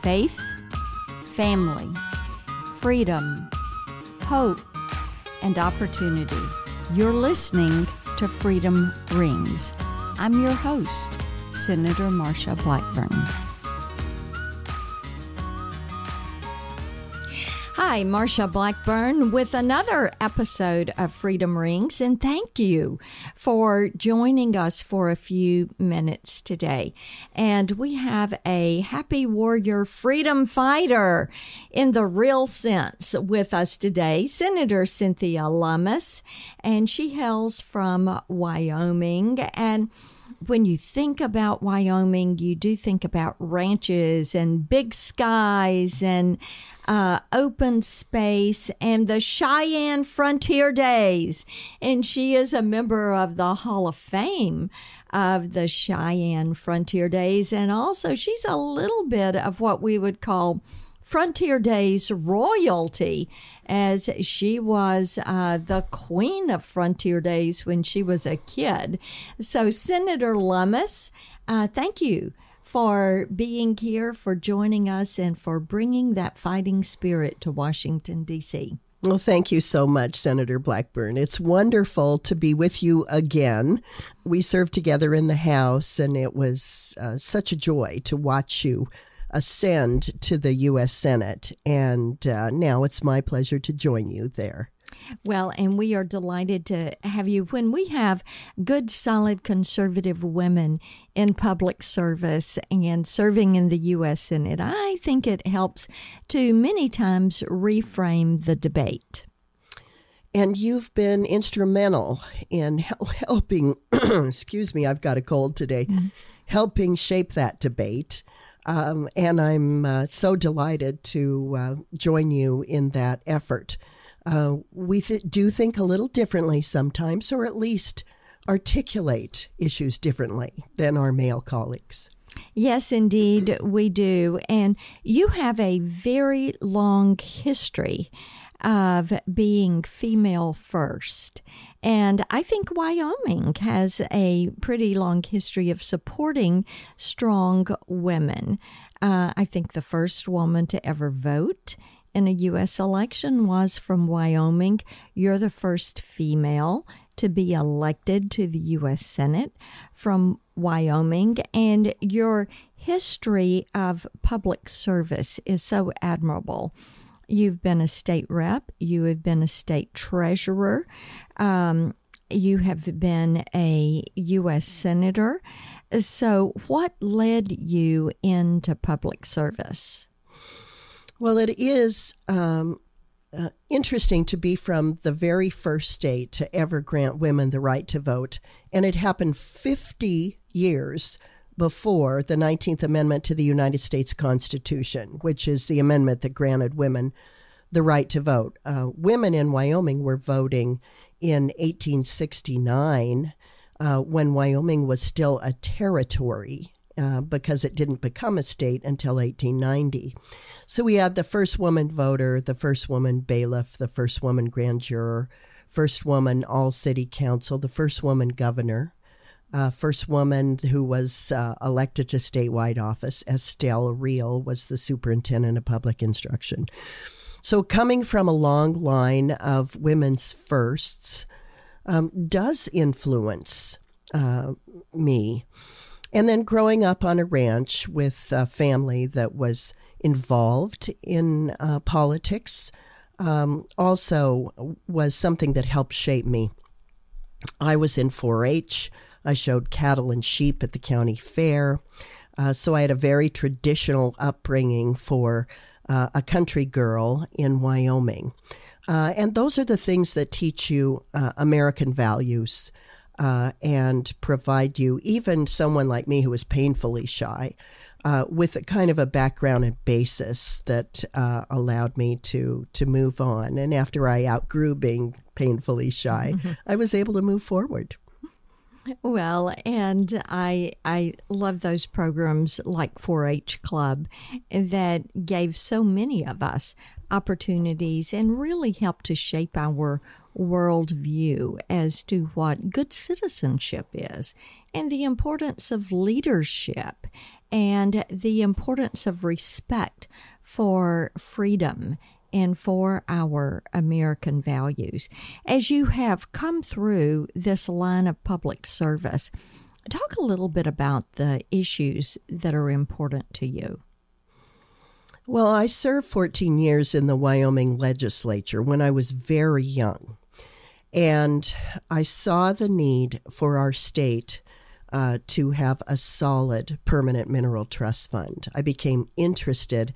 faith, family, freedom, hope, and opportunity. You're listening to Freedom Rings. I'm your host, Senator Marsha Blackburn. Hi, Marsha Blackburn with another episode of Freedom Rings, and thank you for joining us for a few minutes today. And we have a happy warrior freedom fighter in the real sense with us today, Senator Cynthia Lummis, and she hails from Wyoming and when you think about Wyoming, you do think about ranches and big skies and uh, open space and the Cheyenne Frontier Days. And she is a member of the Hall of Fame of the Cheyenne Frontier Days. And also, she's a little bit of what we would call Frontier Days royalty, as she was uh, the queen of Frontier Days when she was a kid. So, Senator Lummis, uh, thank you for being here, for joining us, and for bringing that fighting spirit to Washington, D.C. Well, thank you so much, Senator Blackburn. It's wonderful to be with you again. We served together in the House, and it was uh, such a joy to watch you ascend to the U.S. Senate. And uh, now it's my pleasure to join you there. Well, and we are delighted to have you. When we have good, solid conservative women in public service and serving in the U.S. Senate, I think it helps to many times reframe the debate. And you've been instrumental in helping, excuse me, I've got a cold today, mm-hmm. helping shape that debate. Um, and I'm uh, so delighted to uh, join you in that effort. Uh, we th- do think a little differently sometimes, or at least articulate issues differently than our male colleagues. Yes, indeed, we do. And you have a very long history of being female first. And I think Wyoming has a pretty long history of supporting strong women. Uh, I think the first woman to ever vote in a U.S. election was from Wyoming. You're the first female to be elected to the U.S. Senate from Wyoming, and your history of public service is so admirable. You've been a state rep, you have been a state treasurer, um, you have been a U.S. senator. So, what led you into public service? Well, it is um, uh, interesting to be from the very first state to ever grant women the right to vote. And it happened 50 years before the 19th Amendment to the United States Constitution, which is the amendment that granted women the right to vote. Uh, women in Wyoming were voting in 1869 uh, when Wyoming was still a territory. Uh, because it didn't become a state until 1890. So we had the first woman voter, the first woman bailiff, the first woman grand juror, first woman all city council, the first woman governor, uh, first woman who was uh, elected to statewide office, Estelle Reel, was the superintendent of public instruction. So, coming from a long line of women's firsts um, does influence uh, me. And then growing up on a ranch with a family that was involved in uh, politics um, also was something that helped shape me. I was in 4 H. I showed cattle and sheep at the county fair. Uh, so I had a very traditional upbringing for uh, a country girl in Wyoming. Uh, and those are the things that teach you uh, American values uh, and provide you, even someone like me who is painfully shy, uh, with a kind of a background and basis that allowed me to, to move on. And after I outgrew being painfully shy, I was able to move forward. Well, and I I love those programs like 4-H Club that gave so many of us opportunities and really helped to shape our worldview as to what good citizenship is and the importance of leadership and the importance of respect for freedom and for our American values. As you have come through this line of public service, talk a little bit about the issues that are important to you. Well, I served 14 years in the Wyoming legislature when I was very young. And I saw the need for our state uh, to have a solid permanent mineral trust fund. I became interested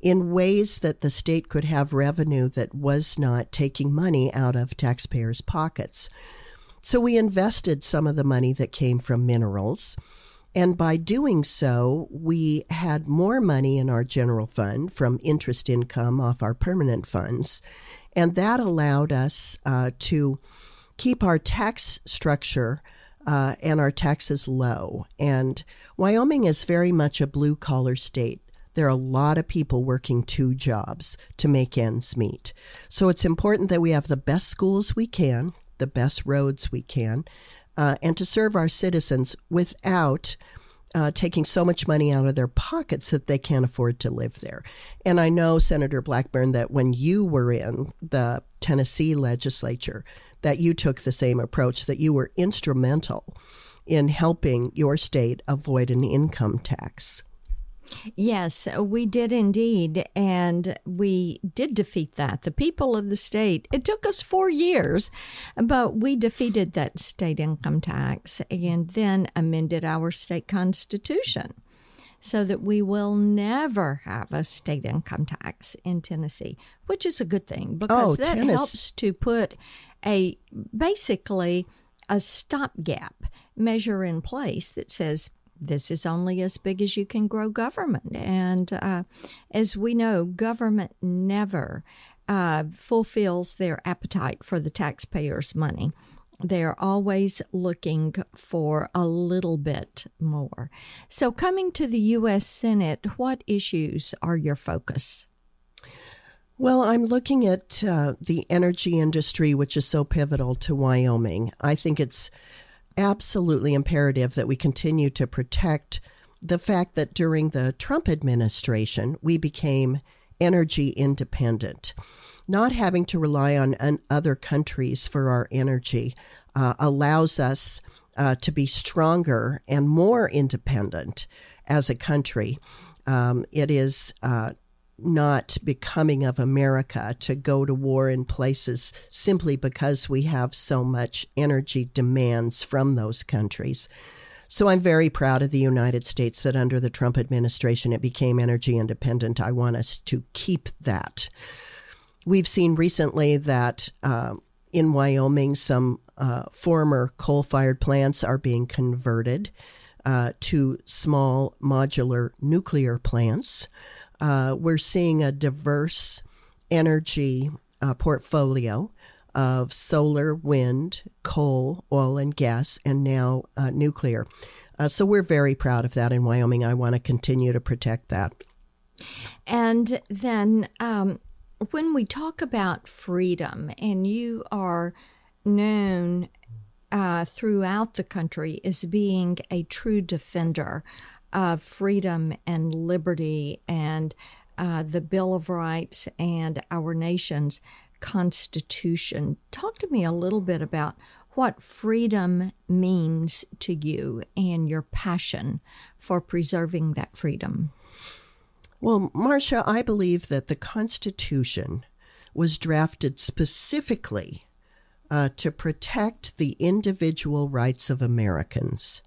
in ways that the state could have revenue that was not taking money out of taxpayers' pockets. So we invested some of the money that came from minerals. And by doing so, we had more money in our general fund from interest income off our permanent funds. And that allowed us uh, to keep our tax structure uh, and our taxes low. And Wyoming is very much a blue collar state. There are a lot of people working two jobs to make ends meet. So it's important that we have the best schools we can, the best roads we can, uh, and to serve our citizens without uh, taking so much money out of their pockets that they can't afford to live there. And I know, Senator Blackburn, that when you were in the Tennessee legislature, that you took the same approach, that you were instrumental in helping your state avoid an income tax. Yes, we did indeed. And we did defeat that. The people of the state, it took us four years, but we defeated that state income tax and then amended our state constitution so that we will never have a state income tax in Tennessee, which is a good thing oh, because oh, that Tennessee. helps to put a basically a stopgap measure in place that says this is only as big as you can grow government. And uh, as we know, government never uh, fulfills their appetite for the taxpayers' money. They're always looking for a little bit more. So, coming to the U.S. Senate, what issues are your focus? Well, I'm looking at uh, the energy industry, which is so pivotal to Wyoming. I think it's absolutely imperative that we continue to protect the fact that during the Trump administration, we became energy independent. Not having to rely on, other countries for our energy uh, allows us uh, to be stronger and more independent as a country. Um, it is uh, not becoming of America to go to war in places simply because we have so much energy demands from those countries. So I'm very proud of the United States that under the Trump administration it became energy independent. I want us to keep that. We've seen recently that uh, in Wyoming, some uh, former coal fired plants are being converted uh, to small modular nuclear plants uh, we're seeing a diverse energy uh, portfolio of solar, wind, coal, oil and gas, and now uh, nuclear. Uh, so we're very proud of that in Wyoming. I want to continue to protect that. And then um, when we talk about freedom, and you are known uh, throughout the country as being a true defender of freedom and liberty and uh, the Bill of Rights and our nation's Constitution. Talk to me a little bit about what freedom means to you and your passion for preserving that freedom. Well, Marsha, I believe that the Constitution was drafted specifically uh, to protect the individual rights of Americans.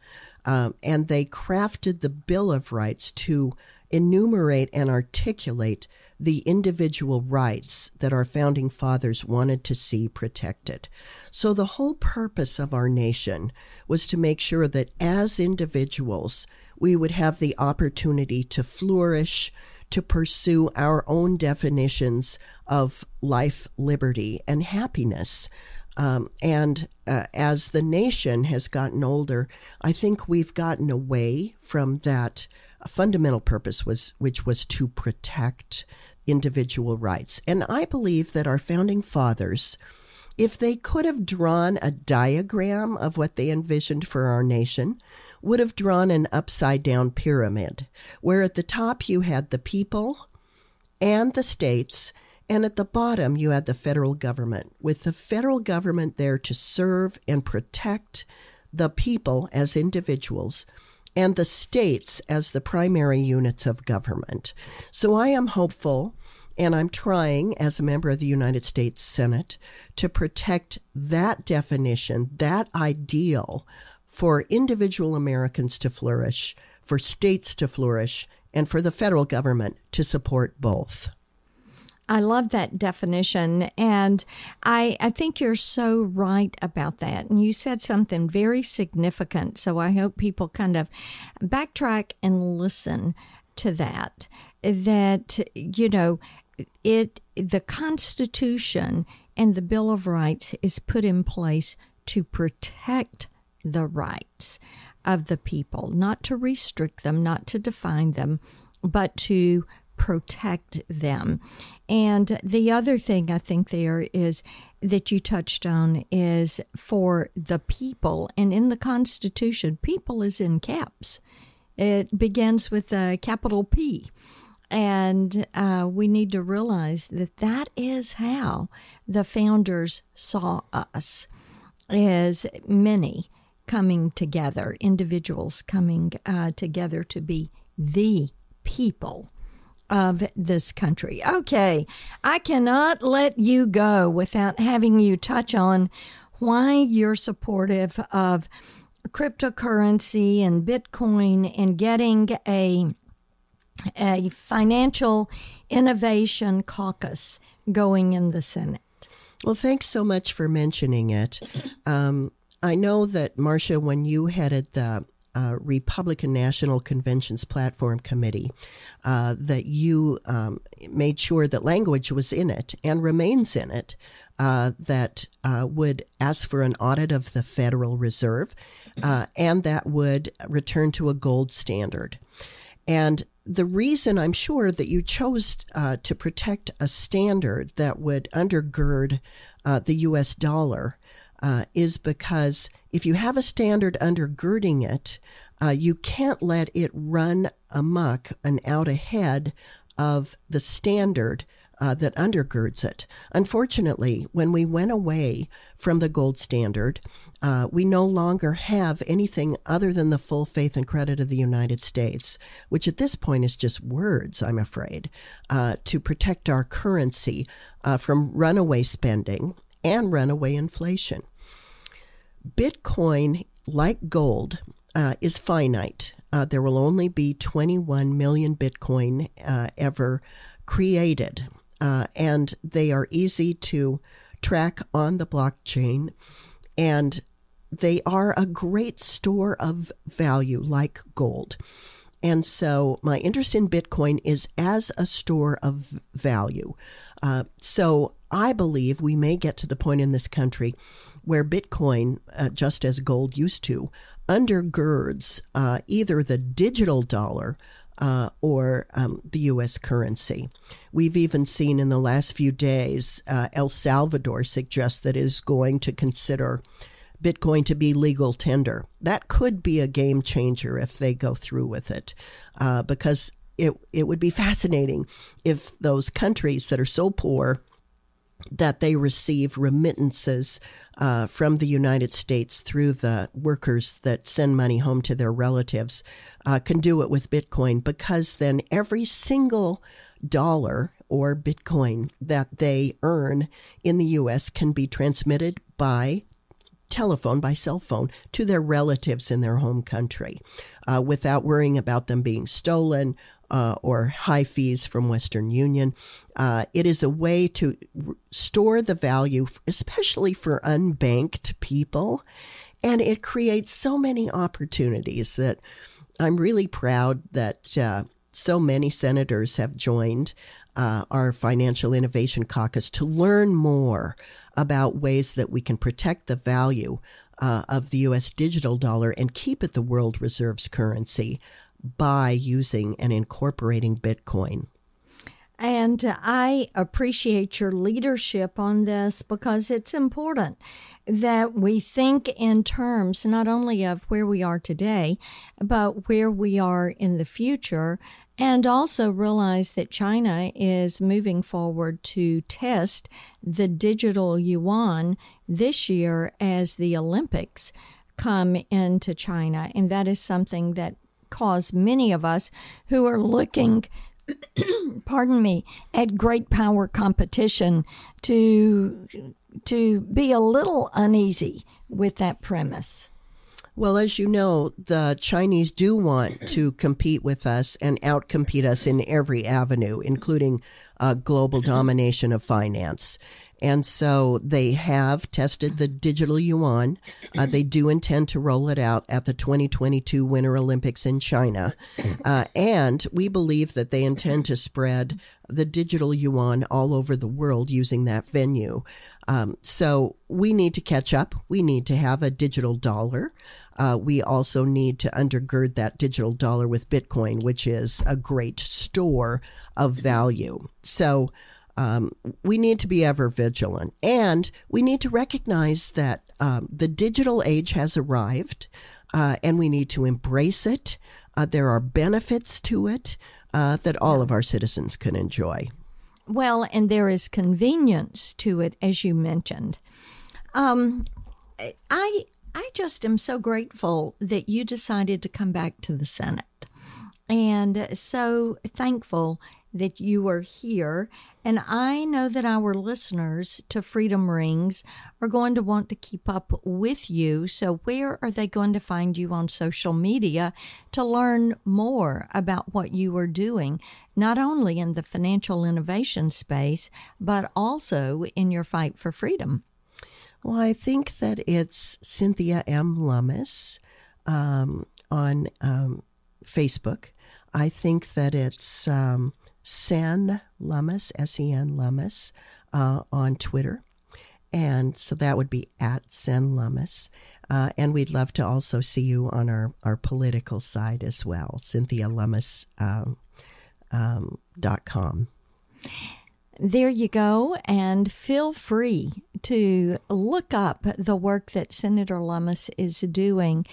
Um, and they crafted the Bill of Rights to enumerate and articulate the individual rights that our founding fathers wanted to see protected. So, the whole purpose of our nation was to make sure that as individuals, we would have the opportunity to flourish, to pursue our own definitions of life, liberty, and happiness. Um, and uh, as the nation has gotten older, I think we've gotten away from that fundamental purpose was which was to protect individual rights. And I believe that our founding fathers if they could have drawn a diagram of what they envisioned for our nation, would have drawn an upside down pyramid, where at the top you had the people and the states, and at the bottom you had the federal government, with the federal government there to serve and protect the people as individuals and the states as the primary units of government. So I am hopeful and I'm trying, as a member of the United States Senate, to protect that definition, that ideal for individual Americans to flourish, for states to flourish, and for the federal government to support both. I love that definition. And I, I think you're so right about that. And you said something very significant. So I hope people kind of backtrack and listen to that. That, you know, it the Constitution and the Bill of Rights is put in place to protect the rights of the people, not to restrict them, not to define them, but to protect them. And the other thing I think there is that you touched on is for the people, and in the Constitution, people is in caps. It begins with a capital P. And uh, we need to realize that that is how the founders saw us as many coming together, individuals coming uh, together to be the people of this country. Okay, I cannot let you go without having you touch on why you're supportive of cryptocurrency and Bitcoin and getting a a financial innovation caucus going in the Senate. Well, thanks so much for mentioning it. Um, I know that, Marsha, when you headed the uh, Republican National Convention's Platform Committee, uh, that you um, made sure that language was in it and remains in it uh, that uh, would ask for an audit of the Federal Reserve uh, and that would return to a gold standard. And the reason I'm sure that you chose uh, to protect a standard that would undergird uh, the US dollar uh, is because if you have a standard undergirding it, uh, you can't let it run amuck and out ahead of the standard uh, that undergirds it. Unfortunately, when we went away from the gold standard, uh, we no longer have anything other than the full faith and credit of the United States, which at this point is just words, I'm afraid, uh, to protect our currency uh, from runaway spending and runaway inflation. Bitcoin, like gold, uh, is finite. Uh, there will only be 21 million Bitcoin ever created uh, and they are easy to track on the blockchain. And they are a great store of value, like gold. And so, my interest in Bitcoin is as a store of value. Uh, so, I believe we may get to the point in this country where Bitcoin, uh, just as gold used to, undergirds uh, either the digital dollar uh, or um, the U.S. currency. We've even seen in the last few days uh, El Salvador suggest that is going to consider Bitcoin to be legal tender. That could be a game changer if they go through with it, uh, because it it would be fascinating if those countries that are so poor that they receive remittances uh, from the United States through the workers that send money home to their relatives uh, can do it with Bitcoin because then every single dollar or Bitcoin that they earn in the U.S. can be transmitted by telephone, by cell phone, to their relatives in their home country uh, without worrying about them being stolen uh, or high fees from Western Union. Uh, it is a way to store the value, especially for unbanked people. And it creates so many opportunities that I'm really proud that uh, so many senators have joined uh, our Financial Innovation Caucus to learn more about ways that we can protect the value uh, of the U.S. digital dollar and keep it the world reserves currency by using and incorporating Bitcoin. And I appreciate your leadership on this because it's important that we think in terms not only of where we are today, but where we are in the future, and also realize that China is moving forward to test the digital yuan this year as the Olympics come into China. And that is something that caused many of us who are looking pardon me, at great power competition to to be a little uneasy with that premise. Well, as you know, the Chinese do want to compete with us and outcompete us in every avenue, including uh, global domination of finance. And so they have tested the digital yuan. Uh, they do intend to roll it out at the 2022 Winter Olympics in China. Uh, and we believe that they intend to spread the digital yuan all over the world using that venue. Um, so we need to catch up. We need to have a digital dollar. Uh, we also need to undergird that digital dollar with Bitcoin, which is a great store of value. So um, we need to be ever vigilant. And we need to recognize that um, the digital age has arrived uh, and we need to embrace it. Uh, there are benefits to it uh, that all of our citizens can enjoy. Well, and there is convenience to it, as you mentioned. Um, I I just am so grateful that you decided to come back to the Senate, and so thankful that you are here. And I know that our listeners to Freedom Rings are going to want to keep up with you. So, where are they going to find you on social media to learn more about what you are doing, not only in the financial innovation space, but also in your fight for freedom? Well, I think that it's Cynthia M. Lummis um, on um, Facebook. I think that it's um, Sen Lummis, S E N Lummis, uh, on Twitter. And so that would be at Sen Lummis. Uh, and we'd love to also see you on our, our political side as well, cynthialummis.com. Um, um, there you go. And feel free to look up the work that Senator Lummis is doing,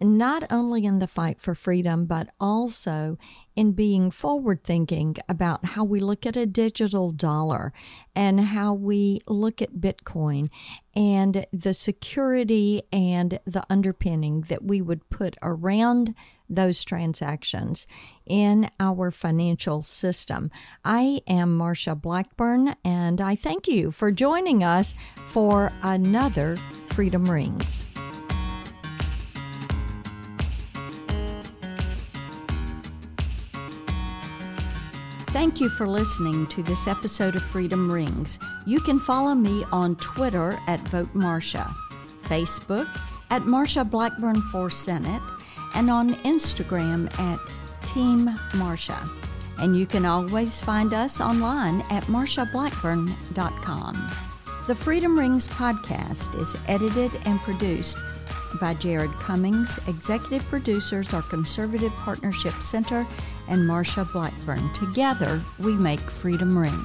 not only in the fight for freedom, but also in being forward thinking about how we look at a digital dollar and how we look at Bitcoin and the security and the underpinning that we would put around those transactions in our financial system. I am Marsha Blackburn, and I thank you for joining us for another Freedom Rings. Thank you for listening to this episode of Freedom Rings. You can follow me on Twitter at Vote Marsha, Facebook at Marsha Blackburn for Senate, and on Instagram at Team Marsha. And you can always find us online at marshablackburn.com. The Freedom Rings podcast is edited and produced by Jared Cummings. Executive producers are Conservative Partnership Center and Marsha Blackburn. Together, we make Freedom Ring.